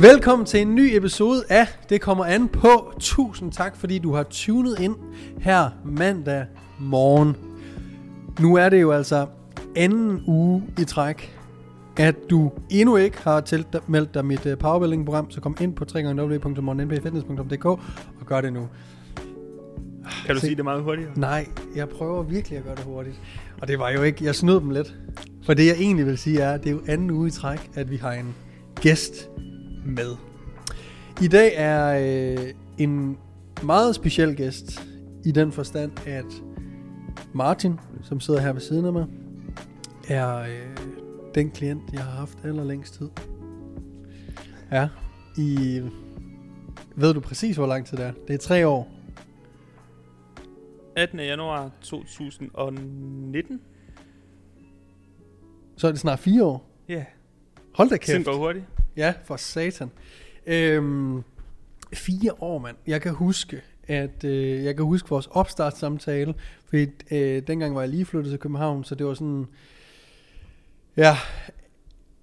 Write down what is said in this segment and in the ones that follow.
Velkommen til en ny episode af Det kommer an på. Tusind tak, fordi du har tunet ind her mandag morgen. Nu er det jo altså anden uge i træk, at du endnu ikke har tilmeldt dig mit uh, powerbuilding-program, så kom ind på www.morgenmbfitness.dk og gør det nu. Kan du Se- sige det meget hurtigere? Nej, jeg prøver virkelig at gøre det hurtigt. Og det var jo ikke, jeg snød dem lidt. For det jeg egentlig vil sige er, at det er jo anden uge i træk, at vi har en gæst med. I dag er øh, en meget speciel gæst i den forstand, at Martin, som sidder her ved siden af mig, er øh, den klient, jeg har haft allerlængst tid. Ja, i... Ved du præcis, hvor lang tid det er? Det er tre år. 18. januar 2019? Så er det snart fire år. Ja, yeah. Hold da tiden kæft. går hurtigt. Ja, for satan. Øhm, fire år, mand. Jeg kan huske, at øh, jeg kan huske vores opstartssamtale, fordi øh, dengang var jeg lige flyttet til København, så det var sådan, ja,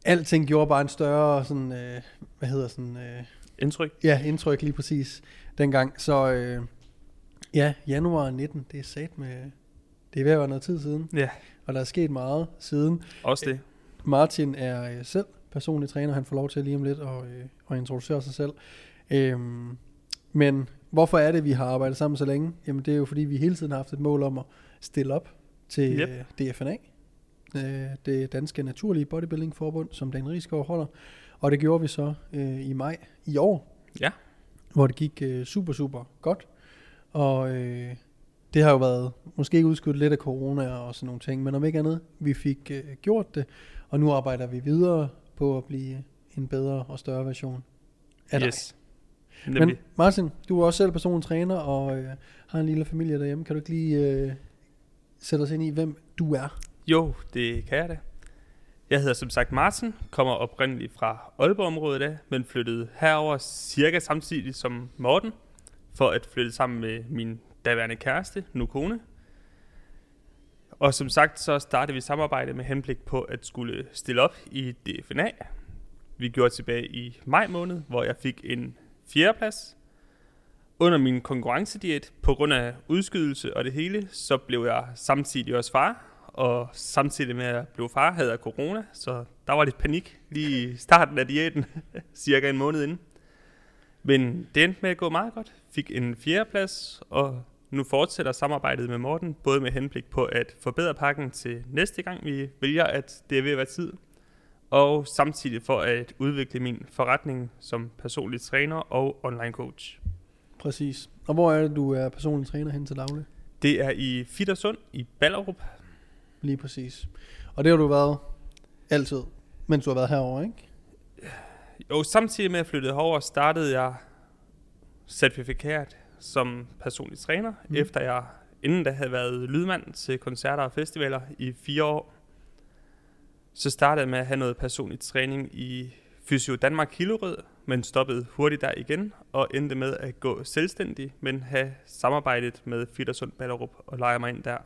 alting gjorde bare en større, sådan, øh, hvad hedder sådan, øh, Indtryk? ja, indtryk lige præcis dengang. Så øh, ja, januar 19, det er sat med, det er ved at være noget tid siden, Ja, og der er sket meget siden. også det. Martin er øh, selv personlig træner. Han får lov til lige om lidt at, øh, at introducere sig selv. Øhm, men hvorfor er det, vi har arbejdet sammen så længe? Jamen det er jo fordi, vi hele tiden har haft et mål om at stille op til Yep. øh, DFNA. Øh, det danske naturlige bodybuilding forbund, som Dan Rigsgaard holder. Og det gjorde vi så øh, i maj i år. Ja. Hvor det gik øh, super, super godt. Og øh, det har jo været måske udskudt lidt af corona og sådan nogle ting, men om ikke andet, vi fik øh, gjort det, og nu arbejder vi videre på at blive en bedre og større version af dig. Yes. Nemlig. Men Martin, du er også selv personlig træner og øh, har en lille familie derhjemme. Kan du ikke lige øh, sætte os ind i, hvem du er? Jo, det kan jeg da. Jeg hedder som sagt Martin, kommer oprindeligt fra Aalborg-området af, men flyttede herover cirka samtidig som Morten, for at flytte sammen med min daværende kæreste, nu kone. Og som sagt, så startede vi samarbejde med henblik på at skulle stille op i DFNA. Vi gjorde tilbage i maj måned, hvor jeg fik en fjerdeplads. Under min konkurrencediet, på grund af udskydelse og det hele, så blev jeg samtidig også far. Og samtidig med at blive far, havde jeg corona, så der var lidt panik lige i starten af diæten, cirka en måned inden. Men det endte med at gå meget godt. Fik en fjerdeplads, og nu fortsætter samarbejdet med Morten, både med henblik på at forbedre pakken til næste gang, vi vælger, at det er ved at være tid, og samtidig for at udvikle min forretning som personlig træner og online coach. Præcis. Og hvor er det, du er personlig træner hen til daglig? Det er i Fittersund i Ballerup. Lige præcis. Og det har du været altid, mens du har været herovre, ikke? Jo, samtidig med at flytte herover, startede jeg certifikat som personlig træner, Mm. efter jeg inden da havde været lydmand til koncerter og festivaler i fire år. Så startede jeg med at have noget personlig træning i Fysio Danmark Hillerød, men stoppede hurtigt der igen og endte med at gå selvstændig, men have samarbejdet med Fittersund Ballerup og lege mig ind der.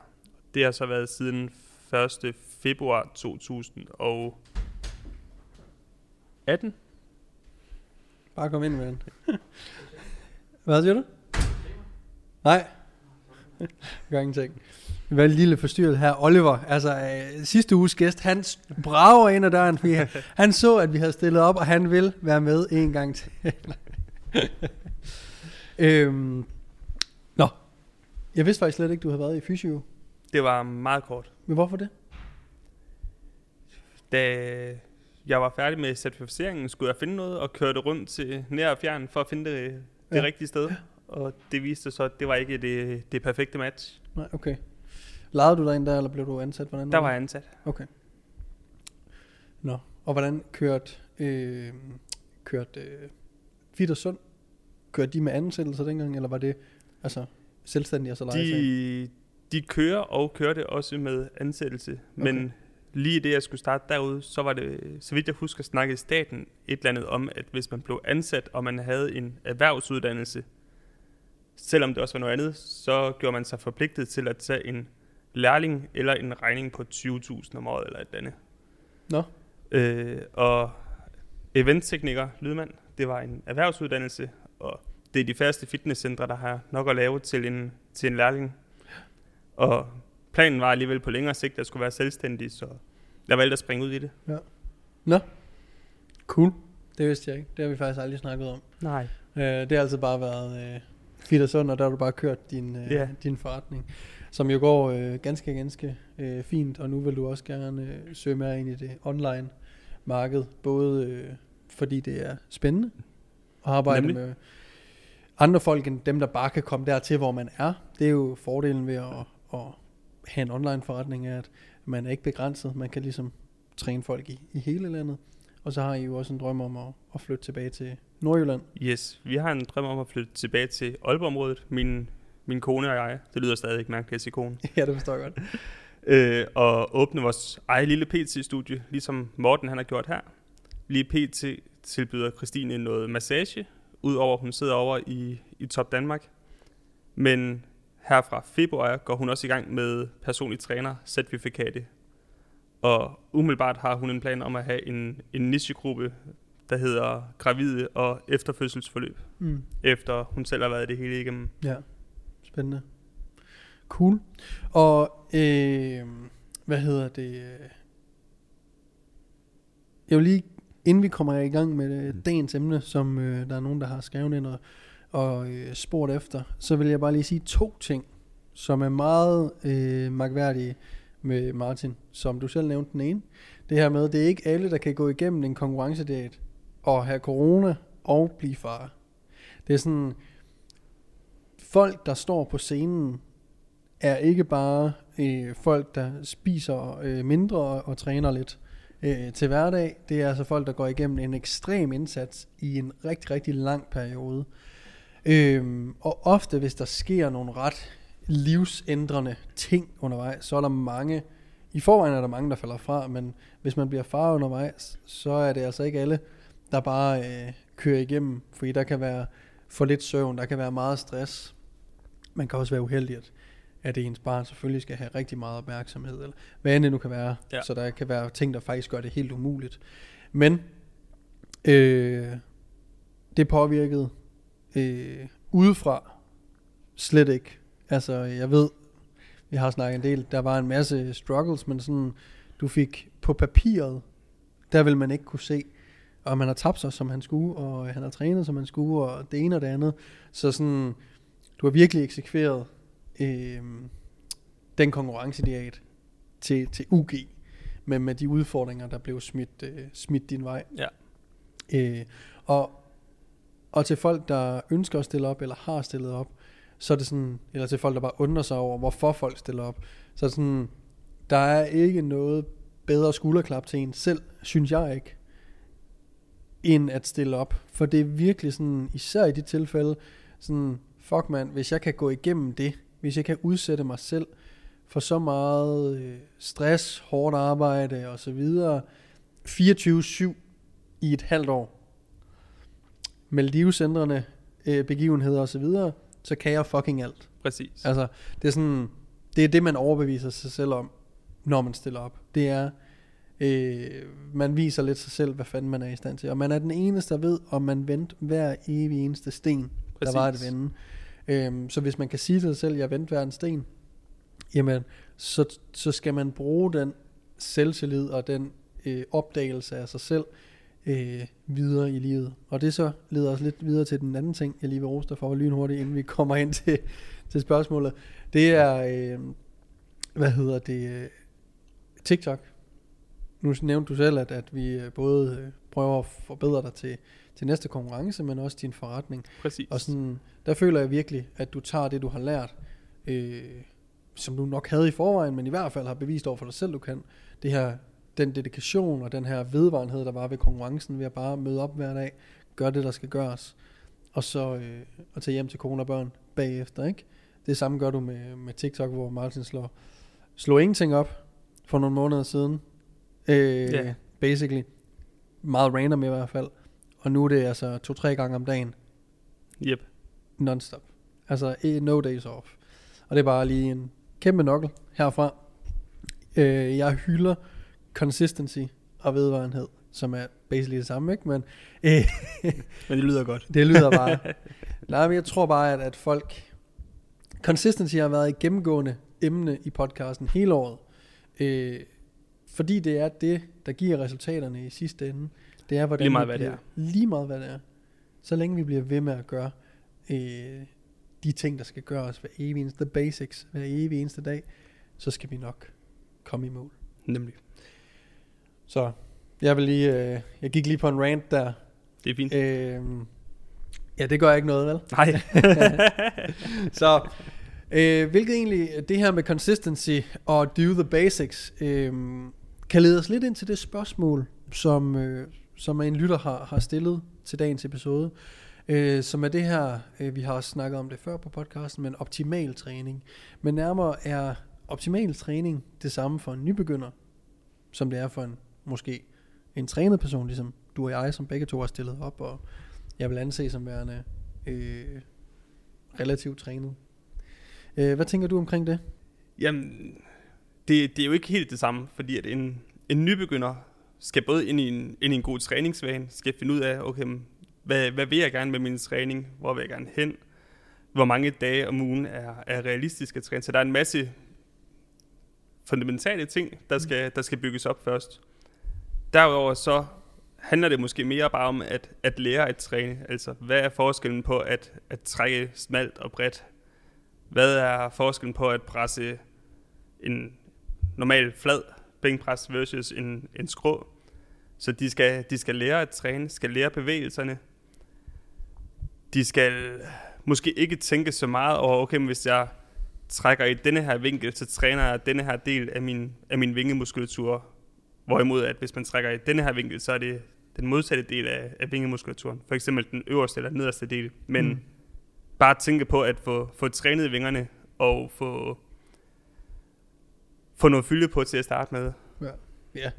Det har så været siden 1. februar 2018. Bare kom ind med den. Hvad siger du? Nej. Gør ingenting. Var en lille forstyrret her. Oliver, altså øh, sidste uges gæst, han brager ind ad døren, fordi han, han så, at vi havde stillet op, og han vil være med en gang til. øhm, nå, jeg vidste faktisk slet ikke, du havde været i fysio. Det var meget kort. Men hvorfor det? Da jeg var færdig med certificeringen, skulle jeg finde noget og køre det rundt til nær og fjern for at finde det, det Ja. ja. rigtige sted. Og det viste sig så, at det var ikke det, det perfekte match. Nej, okay. Lejede du dig ind der, eller blev du ansat? Hvordan Der var jeg ansat. Okay. Nå, og hvordan kørte, øh, kørte øh, Fittersund? Kørte de med ansættelse dengang, eller var det altså selvstændige og så ind? De, de kører og kørte også med ansættelse. Okay. Men lige det, jeg skulle starte derude, så var det, så vidt jeg husker, snakkede staten et eller andet om, at hvis man blev ansat, og man havde en erhvervsuddannelse, selvom det også var noget andet, så gjorde man sig forpligtet til at tage en lærling eller en regning på 20.000 om året eller et andet. Nå, Øh, og eventtekniker, lydmand, det var en erhvervsuddannelse, og det er de færreste fitnesscentre, der har nok at lave til en, til en lærling. Og planen var alligevel på længere sigt, at jeg skulle være selvstændig, så jeg valgte at springe ud i det. Cool. Det vidste jeg ikke. Det har vi faktisk aldrig snakket om. Nej. Øh, det har altid bare været øh, fedt og der har du bare kørt din, øh, Ja. din forretning, som jo går øh, ganske, ganske øh, fint, og nu vil du også gerne øh, søge mere ind i det online marked, både øh, fordi det er spændende at arbejde Nemlig. med andre folk end dem, der bare kan komme dertil, hvor man er. Det er jo fordelen ved at, at have en online forretning, er, at man er ikke begrænset. Man kan ligesom træne folk i, i hele landet. Og så har I jo også en drøm om at, at flytte tilbage til Nordjylland. Yes, vi har en drøm om at flytte tilbage til Aalborg-området, min, min kone og jeg. Det lyder stadig ikke mærkeligt sige kone. ja, det forstår jeg godt. øh, og åbne vores eget lille PT-studie, ligesom Morten han har gjort her. Lige PT tilbyder Christine noget massage, udover hun sidder over i, i Top Danmark. Men her fra februar går hun også i gang med personlig træner certifikatet. Og umiddelbart har hun en plan om at have en, en nichegruppe, der hedder gravide og efterfødselsforløb, Mm. efter hun selv har været det hele igennem. Ja, spændende. Cool. Og øh, hvad hedder det? Jeg vil lige, inden vi kommer i gang med øh, dagens emne, som øh, der er nogen, der har skrevet ind og, og øh, spurgt efter, så vil jeg bare lige sige to ting, som er meget øh, magværdige med Martin, som du selv nævnte den ene. Det her med, det er ikke alle, der kan gå igennem en konkurrencediæt og have corona og blive far. Det er sådan, folk, der står på scenen, er ikke bare øh, folk, der spiser øh, mindre og, og træner lidt øh, til hverdag. Det er altså folk, der går igennem en ekstrem indsats i en rigtig, rigtig lang periode. Øh, og ofte, hvis der sker nogle ret livsændrende ting undervejs, så er der mange, i forvejen er der mange, der falder fra, men hvis man bliver far undervejs, så er det altså ikke alle, der bare øh, kører igennem, fordi der kan være for lidt søvn, der kan være meget stress. Man kan også være uheldig, at, at ens barn selvfølgelig skal have rigtig meget opmærksomhed, eller hvad end det nu kan være. Ja. Så der kan være ting, der faktisk gør det helt umuligt. Men øh, det påvirkede øh, udefra slet ikke. Altså, jeg ved, vi har snakket en del, der var en masse struggles, men sådan, du fik på papiret, der vil man ikke kunne se, og man har tabt sig, som han skulle, og han har trænet, som han skulle, og det ene og det andet. Så sådan, du har virkelig eksekveret øh, den konkurrencediat til, til UG, med, med de udfordringer, der blev smidt, øh, smidt din vej. Ja. Øh, og, og til folk, der ønsker at stille op, eller har stillet op, så er det sådan, eller til folk, der bare undrer sig over, hvorfor folk stiller op, så er det sådan, der er ikke noget bedre skulderklap til en selv, synes jeg ikke, end at stille op. For det er virkelig sådan, især i de tilfælde, sådan, fuck man, hvis jeg kan gå igennem det, hvis jeg kan udsætte mig selv for så meget øh, stress, hårdt arbejde og så videre, 24-7 i et halvt år, med livsændrende øh, begivenheder og så videre, så kan jeg fucking alt. Præcis. Altså, det er sådan, det er det, man overbeviser sig selv om, når man stiller op. Det er, øh, man viser lidt sig selv, hvad fanden man er i stand til. Og man er den eneste, der ved, om man vendte hver evig eneste sten, Præcis. der var at vende. Øhm, så hvis man kan sige til sig selv, jeg vendte hver en sten, jamen, så, så skal man bruge den selvtillid og den øh, opdagelse af sig selv øh, videre i livet. Og det så leder os lidt videre til den anden ting, jeg lige vil rose dig for lynhurtigt, inden vi kommer ind til, til spørgsmålet. Det er, øh, hvad hedder det, øh, TikTok. Nu nævnte du selv, at, at vi øh, både øh, prøver at forbedre dig til, til næste konkurrence, men også din forretning. Præcis. Og sådan, der føler jeg virkelig, at du tager det, du har lært, øh, som du nok havde i forvejen, men i hvert fald har bevist over for dig selv, du kan. Det her, den dedikation og den her vedvarenhed, der var ved konkurrencen, ved at bare møde op hver dag, gøre det, der skal gøres, og så øh, at tage hjem til kone og børn bagefter, ikke? Det samme gør du med, med TikTok, hvor Martin slår, slår ingenting op for nogle måneder siden. Øh, Ja. Basically. Meget random i hvert fald. Og nu er det altså to-tre gange om dagen Yep. non-stop. Altså no days off. Og det er bare lige en kæmpe nokkel herfra. Øh, jeg hylder consistency og vedvarenhed som er basically det samme, ikke? Men øh, Men det lyder godt. det lyder bare... Nej, men jeg tror bare, at, at folk... Consistency har været et gennemgående emne i podcasten hele året. Øh, fordi det er det, der giver resultaterne i sidste ende. Det er, hvordan Lige meget, vi hvad det bliver, Lige meget, hvad det er. Så længe vi bliver ved med at gøre øh, de ting, der skal gøres hver evig eneste, the basics, hver evig eneste dag, så skal vi nok komme i mål. Nemlig. Så jeg vil lige, øh, jeg gik lige på en rant der. Det er fint. Øh, ja, det gør ikke noget, vel? Nej. Så, øh, hvilket egentlig, det her med consistency og do the basics, øh, kan lede os lidt ind til det spørgsmål, som, øh, som en lytter har, har stillet til dagens episode, øh, som er det her, øh, vi har også snakket om det før på podcasten, men optimal træning. Men nærmere er optimal træning det samme for en nybegynder, som det er for en måske en trænet person, ligesom du og jeg, som begge to har stillet op, og jeg vil anse som værende øh, relativt trænet. Øh, hvad tænker du omkring det? Jamen, det, det er jo ikke helt det samme, fordi at en, en nybegynder skal både ind i en, ind i en god træningsvane, skal finde ud af, okay, hvad, hvad vil jeg gerne med min træning, hvor vil jeg gerne hen, hvor mange dage om ugen er, er realistisk at træne. Så der er en masse fundamentale ting, der skal, der skal bygges op først. Derudover så handler det måske mere bare om at, at lære at træne. Altså, hvad er forskellen på at, at trække smalt og bredt? Hvad er forskellen på at presse en normal flad bænkpres versus en, en skrå? Så de skal, de skal lære at træne, skal lære bevægelserne. De skal måske ikke tænke så meget over, okay, hvis jeg trækker i denne her vinkel, så træner jeg denne her del af min, af min vingemuskulatur. Hvorimod, at hvis man trækker i denne her vinkel, så er det den modsatte del af, af vingemuskulaturen. For eksempel den øverste eller nederste del. Men mm. bare tænke på at få, få trænet vingerne og få, få noget fylde på til at starte med. Ja.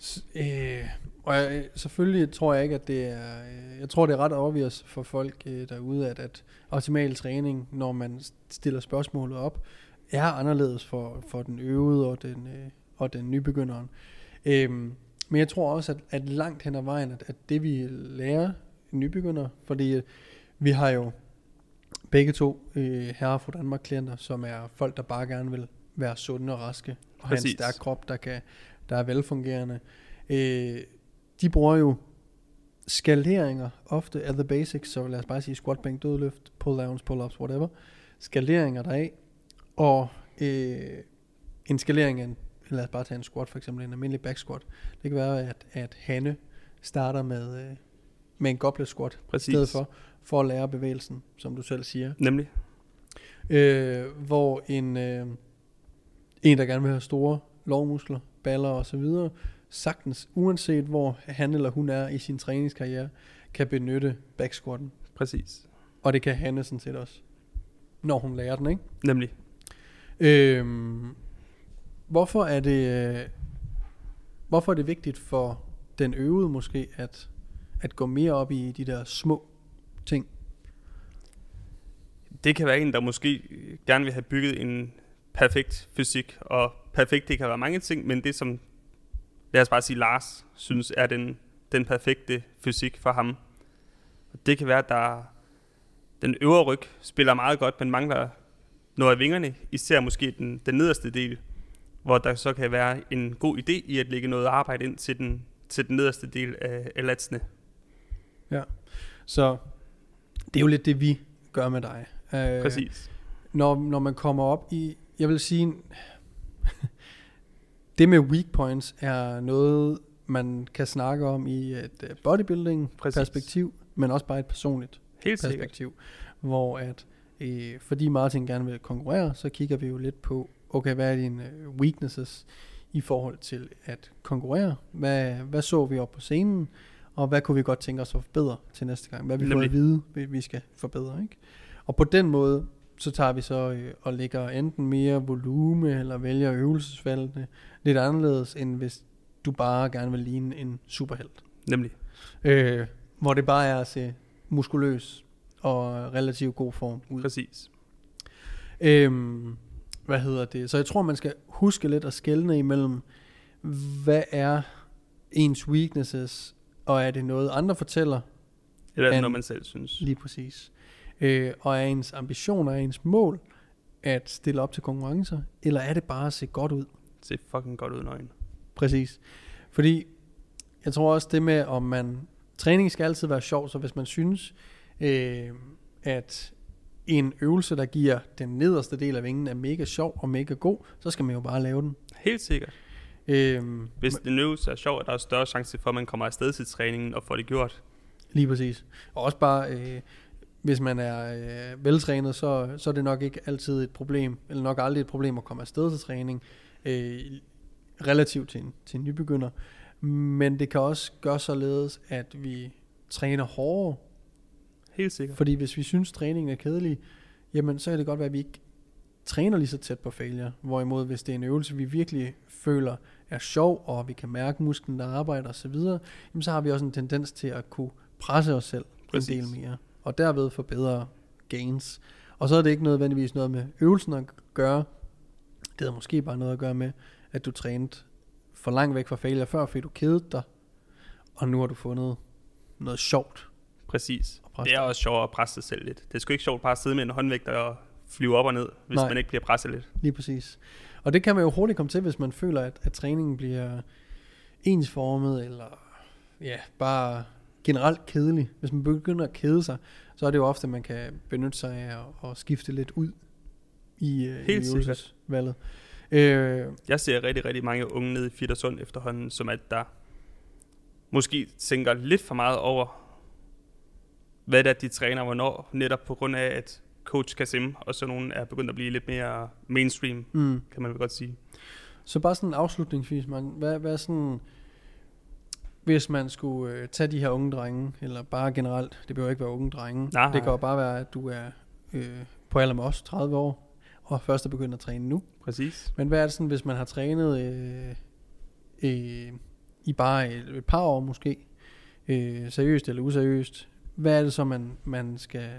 S- øh, og jeg, øh, selvfølgelig tror jeg ikke, at det er... Øh, jeg tror, det er ret obvious for folk øh, derude, at, at optimal træning, når man stiller spørgsmålet op, er anderledes for, for den øvede og den, øh, og den nybegynderen. Øhm, men jeg tror også, at, at langt hen ad vejen, at, at det vi lærer nybegynder, fordi øh, vi har jo begge to øh, herre fra Danmark klienter, som er folk, der bare gerne vil være sunde og raske, og have en Præcis. stærk krop, der, kan, der er velfungerende. Øh, de bruger jo skaleringer ofte af the basics, så lad os bare sige squat, bænk, dødløft, pull downs, pull ups, whatever. Skaleringer deraf, og øh, en skalering af en, lad os bare tage en squat, for eksempel en almindelig back squat. Det kan være, at, at Hanne starter med, øh, med en goblet squat i Præcis. stedet for, for at lære bevægelsen, som du selv siger. Nemlig. Øh, hvor en, øh, en, der gerne vil have store lovmuskler, baller og så videre, sagtens, uanset hvor han eller hun er i sin træningskarriere, kan benytte backsquatten. Præcis. Og det kan Hanne sådan set også, når hun lærer den, ikke? Nemlig. Øhm, hvorfor er det øh, hvorfor er det vigtigt for den øvede måske at at gå mere op i de der små ting? Det kan være en, der måske gerne vil have bygget en perfekt fysik, og perfekt, det kan være mange ting, men det som, lad os bare sige, Lars synes er den, den perfekte fysik for ham. Det kan være, at der, den øvre ryg spiller meget godt, men mangler noget af vingerne, især måske den, den nederste del, hvor der så kan være en god idé i at lægge noget arbejde ind til den, til den nederste del af, af latsene. Så det er jo lidt det vi gør med dig. Øh, Præcis. når, når man kommer op i, jeg vil sige, det med weak points er noget, man kan snakke om i et øh, bodybuilding Præcis. perspektiv, men også bare et personligt Helt sikkert. perspektiv, hvor at, øh, fordi Martin gerne vil konkurrere, så kigger vi jo lidt på, okay, hvad er dine øh, weaknesses i forhold til at konkurrere? Hvad, hvad så vi op på scenen? Og hvad kunne vi godt tænke os at forbedre til næste gang? Hvad vi Nemlig. at vide, vi, vi skal forbedre, ikke? Og på den måde, så tager vi så øh, og lægger enten mere volume, eller vælger øvelsesvalgene lidt anderledes, end hvis du bare gerne vil ligne en superhelt. Nemlig. Øh, hvor det bare er at se muskuløs og relativt god form ud. Præcis. Øhm, hvad hedder det? Så jeg tror, man skal huske lidt at skelne imellem, hvad er ens weaknesses, og er det noget, andre fortæller, Eller er det noget, man selv synes? lige præcis, øh, og er ens ambitioner, er ens mål, at stille op til konkurrencer, eller er det bare at se godt ud? Ser fucking godt ud øjnene. Præcis. Fordi jeg tror også det med, om man... Træning skal altid være sjov, så hvis man synes, øh, at en øvelse, der giver den nederste del af vingen, er mega sjov og mega god, så skal man jo bare lave den. Helt sikkert. Øh, Hvis en øvelse er sjov, er der større chance for, at man kommer afsted til træningen og får det gjort. Lige præcis. Og også bare, øh, hvis man er øh, veltrænet, så, så er det nok ikke altid et problem, eller nok aldrig et problem at komme afsted til træning, øh, relativt til en, til en nybegynder. Men det kan også gøre således, at vi træner hårdere, Helt sikkert. fordi hvis vi synes, træningen er kedelig, jamen så kan det godt være, at vi ikke træner lige så tæt på failure. Hvorimod, hvis det er en øvelse, vi virkelig føler er sjov, og vi kan mærke musklen, der arbejder osv., jamen så har vi også en tendens til at kunne presse os selv Præcis. en del mere, og derved få bedre gains. Og så er det ikke nødvendigvis noget med øvelsen at gøre, det har måske bare noget at gøre med, at du trænede for langt væk fra failure før, fordi du kedede dig, og nu har du fundet noget sjovt Præcis. Det er også sjovt at presse sig selv lidt. Det er sgu ikke sjovt bare at sidde med en håndvægt og flyve op og ned, hvis. Nej. man ikke bliver presset lidt. Lige præcis. Og det kan man jo hurtigt komme til, hvis man føler, at, at træningen bliver ensformet, eller ja, bare generelt kedelig. Hvis man begynder at kede sig, så er det jo ofte, at man kan benytte sig af at, at skifte lidt ud i, øh, Helt i øvelsesvalget. Øh, Jeg ser rigtig, rigtig mange unge nede i Fittersund efterhånden, som at der måske tænker lidt for meget over, hvad det er, de træner hvornår, netop på grund af, at coach Kasim og sådan nogen er begyndt at blive lidt mere mainstream, mm. kan man vel godt sige. Så bare sådan afslutningsvis, man, hvad, hvad er sådan, hvis man skulle øh, tage de her unge drenge, eller bare generelt, det behøver ikke være unge drenge, Nej. det kan jo bare være, at du er øh, på alder med os, 30 år, og først er begyndt at træne nu. Præcis. Men hvad er det sådan, hvis man har trænet øh, øh, i bare et, et par år måske, øh, seriøst eller useriøst, hvad er det så, man, man skal,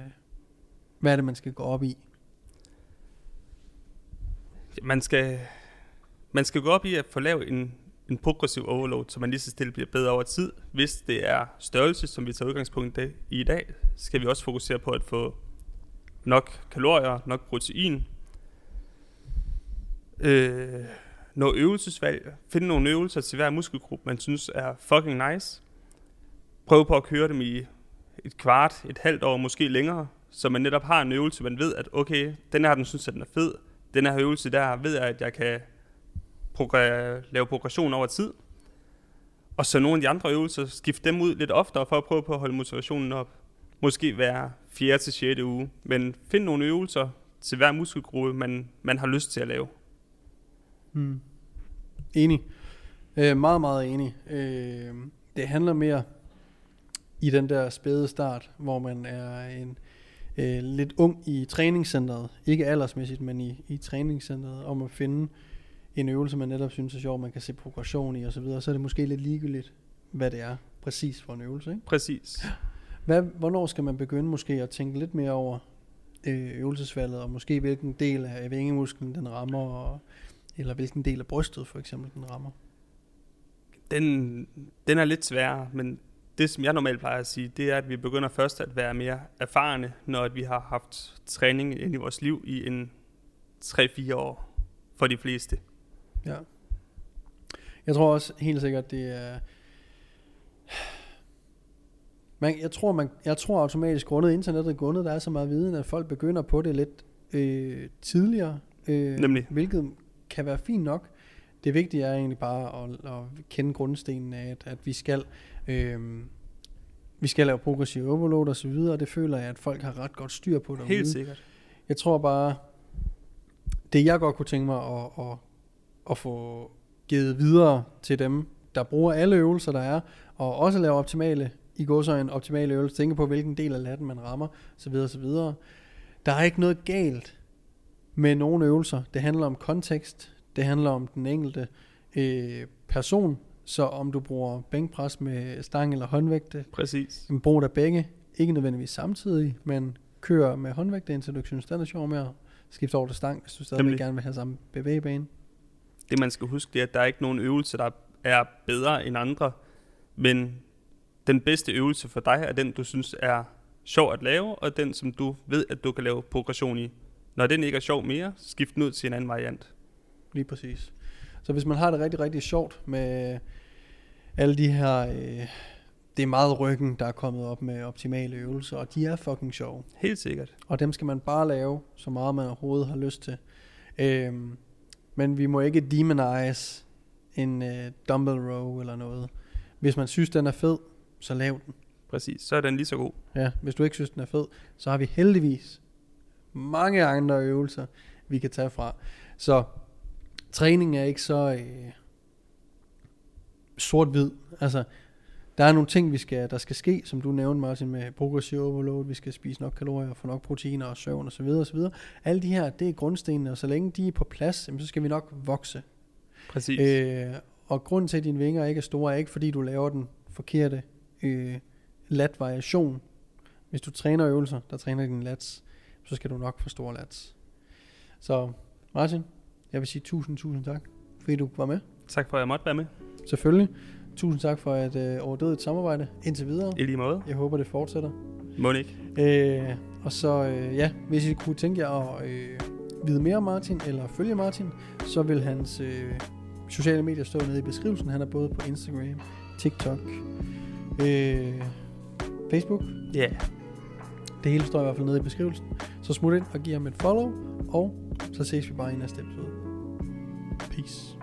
hvad er det, man skal gå op i? Man skal, man skal gå op i at få lavet en, en progressiv overload, så man lige så stille bliver bedre over tid. Hvis det er størrelse, som vi tager udgangspunkt i i dag, skal vi også fokusere på at få nok kalorier, nok protein, øh, noget øvelsesvalg, finde nogle øvelser til hver muskelgruppe, man synes er fucking nice. Prøv på at køre dem i et kvart, et halvt år, måske længere, så man netop har en øvelse, man ved, at okay, den her, den synes, at den er fed. Den her øvelse der, ved jeg, at jeg kan progr- lave progression over tid. Og så nogle af de andre øvelser, skift dem ud lidt oftere, for at prøve på at holde motivationen op. Måske hver 4. til 6. uge. Men find nogle øvelser til hver muskelgruppe, man, man har lyst til at lave. Hmm. Enig. Øh, meget, meget enig. Øh, det handler mere i den der spæde start, hvor man er en øh, lidt ung i træningscenteret. Ikke aldersmæssigt, men i, i træningscenteret, om at finde en øvelse, man netop synes er sjov, man kan se progression i osv., så, videre. så er det måske lidt ligegyldigt, hvad det er præcis for en øvelse. Ikke? Præcis. Hvad, hvornår skal man begynde måske at tænke lidt mere over øh, øvelsesvalget, og måske hvilken del af vingemusklen den rammer, og, eller hvilken del af brystet for eksempel den rammer? Den, den er lidt sværere, men det, som jeg normalt plejer at sige, det er, at vi begynder først at være mere erfarne, når vi har haft træning ind i vores liv i en 3-4 år for de fleste. Ja. Jeg tror også helt sikkert, det er... Man, jeg, tror, man, jeg tror automatisk, grundet internettet, grundet der er så meget viden, at folk begynder på det lidt øh, tidligere. Øh, Nemlig. Hvilket kan være fint nok. Det vigtige er egentlig bare at, at kende grundstenen af, at, at vi skal... Øh, vi skal lave progressiv overload og så videre, og det føler jeg, at folk har ret godt styr på derude. Helt sikkert. Jeg tror bare, det jeg godt kunne tænke mig at, at, at få givet videre til dem, der bruger alle øvelser, der er, og også laver optimale, i går så en optimale øvelse, tænke på, hvilken del af latten man rammer, så videre, så videre. Der er ikke noget galt med nogle øvelser. Det handler om kontekst, det handler om den enkelte øh, person, så om du bruger bænkpres med stang eller håndvægte, Præcis. Jamen, brug der begge, ikke nødvendigvis samtidig, men kør med håndvægte, indtil du synes, den er sjov med at skifte over til stang, hvis du stadig Nemlig. gerne vil have samme bevægebane. Det man skal huske, det er, at der er ikke nogen øvelse, der er bedre end andre, men den bedste øvelse for dig er den, du synes er sjov at lave, og den, som du ved, at du kan lave progression i. Når den ikke er sjov mere, skift den ud til en anden variant. Lige præcis. Så hvis man har det rigtig, rigtig sjovt med alle de her... Øh, det er meget ryggen, der er kommet op med optimale øvelser, og de er fucking sjove. Helt sikkert. Og dem skal man bare lave, så meget man overhovedet har lyst til. Øhm, men vi må ikke demonize en øh, dumbbell row eller noget. Hvis man synes, den er fed, så lav den. Præcis, så er den lige så god. Ja, hvis du ikke synes, den er fed, så har vi heldigvis mange andre øvelser, vi kan tage fra. Så træning er ikke så øh, sort-hvid. Altså, der er nogle ting, vi skal, der skal ske, som du nævnte, Martin, med progressive overload. Vi skal spise nok kalorier, få nok proteiner og søvn osv. osv. Alle de her, det er grundstenene, og så længe de er på plads, jamen, så skal vi nok vokse. Præcis. Øh, og grunden til, at dine vinger ikke er store, er ikke fordi, du laver den forkerte øh, lat variation. Hvis du træner øvelser, der træner dine lats, så skal du nok få store lats. Så Martin, jeg vil sige tusind, tusind tak, fordi du var med. Tak for, at jeg måtte være med. Selvfølgelig. Tusind tak for et øh, overdødigt samarbejde indtil videre. I lige måde. Jeg håber, det fortsætter. Må ikke. Øh, og så, øh, ja, hvis I kunne tænke jer at øh, vide mere om Martin, eller følge Martin, så vil hans øh, sociale medier stå nede i beskrivelsen. Han er både på Instagram, TikTok, øh, Facebook. Ja. Yeah. Det hele står i hvert fald nede i beskrivelsen. Så smut ind og giv ham et follow, og så ses vi bare i næste episode. Peace.